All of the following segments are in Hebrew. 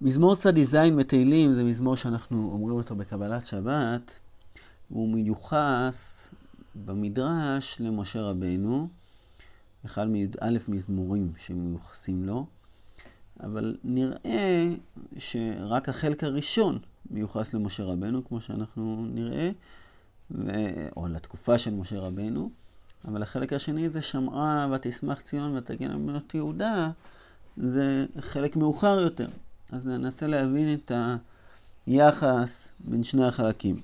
מזמור צ"ז בתהילים זה מזמור שאנחנו אומרים אותו בקבלת שבת, והוא מיוחס במדרש למשה רבנו, אחד מי"א מזמורים שמיוחסים לו, אבל נראה שרק החלק הראשון מיוחס למשה רבנו, כמו שאנחנו נראה, ו... או לתקופה של משה רבנו, אבל החלק השני זה שמעה ותשמח ציון ותגן על יהודה, זה חלק מאוחר יותר. אז ננסה להבין את היחס בין שני החלקים.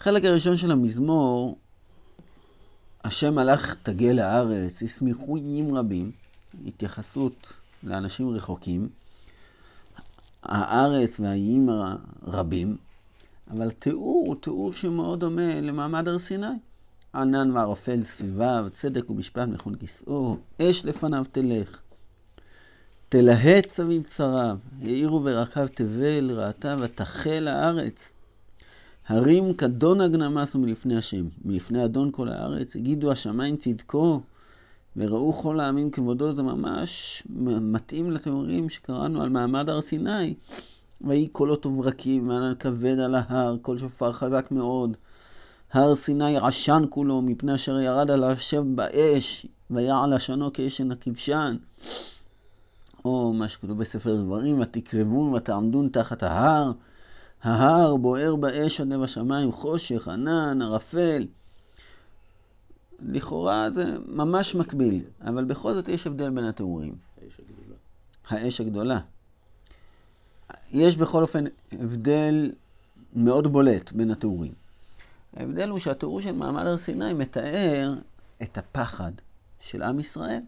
החלק הראשון של המזמור, השם הלך תגל לארץ, ישמחו איים רבים, התייחסות לאנשים רחוקים, הארץ והאיים רבים, אבל תיאור הוא תיאור שמאוד דומה למעמד הר סיני. ענן וערפל סביביו, צדק ומשפט מכון כיסאו, אש לפניו תלך. תלהט סביב צריו, העירו ברקיו תבל, ראתה ותחל הארץ. הרים כדון הגנמס ומלפני השם, מלפני אדון כל הארץ, הגידו השמיים צדקו, וראו כל העמים כבודו, זה ממש מתאים לתיאורים שקראנו על מעמד הר סיני. ויהי קולות וברקים, וענן כבד על ההר, קול שופר חזק מאוד. הר סיני עשן כולו, מפני אשר ירד עליו השם באש, ויעל עשנו כאשן הכבשן. או מה שכתוב בספר דברים, ותקרבון ותעמדון תחת ההר. ההר בוער באש עד לב השמיים, חושך, ענן, ערפל. לכאורה זה ממש מקביל, אבל בכל זאת יש הבדל בין התיאורים. האש הגדולה. האש הגדולה. יש בכל אופן הבדל מאוד בולט בין התיאורים. ההבדל הוא שהתיאור של מעמד הר סיני מתאר את הפחד של עם ישראל.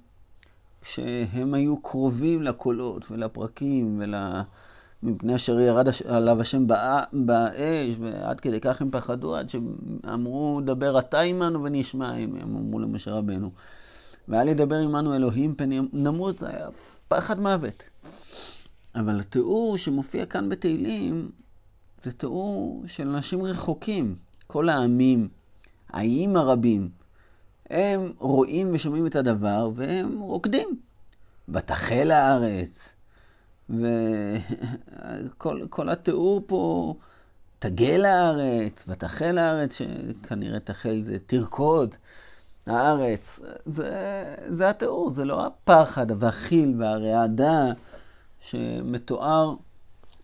שהם היו קרובים לקולות ולפרקים ול... מפני אשר ירד עליו השם באש, ועד כדי כך הם פחדו, עד שאמרו, דבר אתה עמנו ונשמע, הם אמרו למשה רבנו. ואל ידבר עמנו אלוהים פן נמות, היה פחד מוות. אבל התיאור שמופיע כאן בתהילים, זה תיאור של אנשים רחוקים, כל העמים, האיים הרבים. הם רואים ושומעים את הדבר והם רוקדים. ותחל הארץ. וכל התיאור פה, תגל הארץ, ותחל הארץ, שכנראה תחל זה תרקוד הארץ. זה, זה התיאור, זה לא הפחד, הווחיל והרעדה שמתואר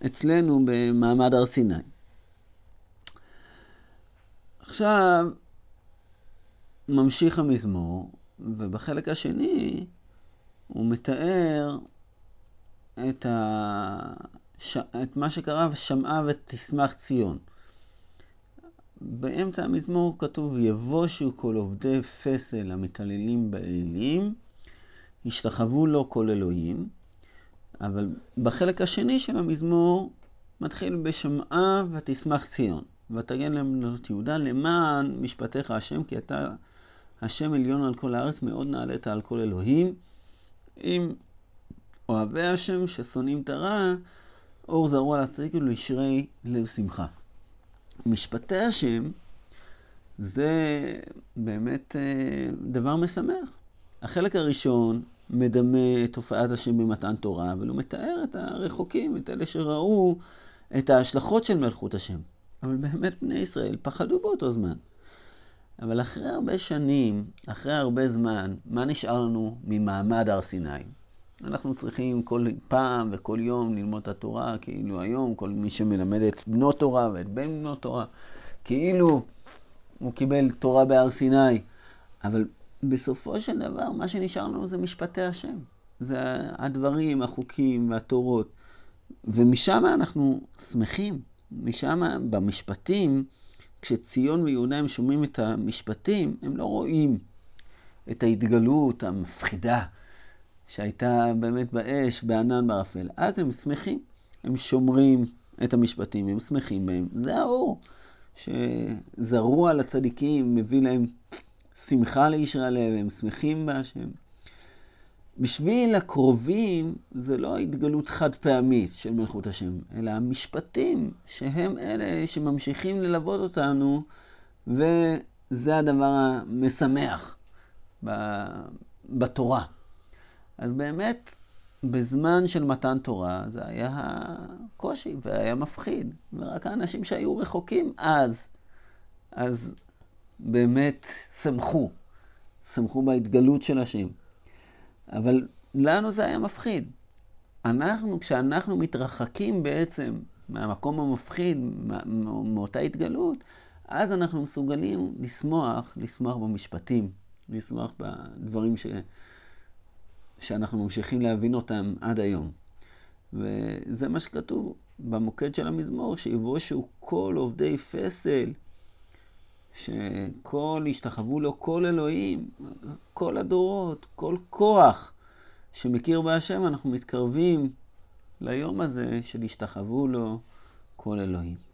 אצלנו במעמד הר סיני. עכשיו, ממשיך המזמור, ובחלק השני הוא מתאר את, ה... ש... את מה שקרה ושמעה ותשמח ציון. באמצע המזמור כתוב, יבושו כל עובדי פסל המתעללים באלילים, ישתחוו לו כל אלוהים. אבל בחלק השני של המזמור מתחיל בשמעה ותשמח ציון. ותגן למנות יהודה למען משפטיך השם, כי אתה השם עליון על כל הארץ, מאוד נעלית על כל אלוהים. אם אוהבי השם ששונאים את הרע, אור זרוע לצדיק ולישרי לב שמחה. משפטי השם זה באמת אה, דבר משמח. החלק הראשון מדמה את תופעת השם במתן תורה, אבל הוא מתאר את הרחוקים, את אלה שראו את ההשלכות של מלכות השם. אבל באמת בני ישראל פחדו באותו זמן. אבל אחרי הרבה שנים, אחרי הרבה זמן, מה נשאר לנו ממעמד הר סיני? אנחנו צריכים כל פעם וכל יום ללמוד את התורה, כאילו היום כל מי שמלמד את בנו תורה ואת בן בנו תורה, כאילו הוא קיבל תורה בהר סיני. אבל בסופו של דבר, מה שנשאר לנו זה משפטי השם. זה הדברים, החוקים והתורות. ומשם אנחנו שמחים. משם, במשפטים, כשציון ויהודה הם שומעים את המשפטים, הם לא רואים את ההתגלות המפחידה שהייתה באמת באש, בענן, בערפל. אז הם שמחים, הם שומרים את המשפטים, הם שמחים בהם. זה האור שזרוע על הצדיקים, מביא להם שמחה לישרי הלב, הם שמחים בהשם. בשביל הקרובים זה לא התגלות חד פעמית של מלכות השם, אלא המשפטים שהם אלה שממשיכים ללוות אותנו, וזה הדבר המשמח בתורה. אז באמת, בזמן של מתן תורה זה היה קושי והיה מפחיד. ורק האנשים שהיו רחוקים אז, אז באמת שמחו. שמחו בהתגלות של השם. אבל לנו זה היה מפחיד. אנחנו, כשאנחנו מתרחקים בעצם מהמקום המפחיד, מאותה התגלות, אז אנחנו מסוגלים לשמוח, לשמוח במשפטים, לשמוח בדברים ש... שאנחנו ממשיכים להבין אותם עד היום. וזה מה שכתוב במוקד של המזמור, שיבושו כל עובדי פסל, שכל, ישתחוו לו כל אלוהים, כל הדורות, כל כוח שמכיר בהשם, אנחנו מתקרבים ליום הזה של ישתחוו לו כל אלוהים.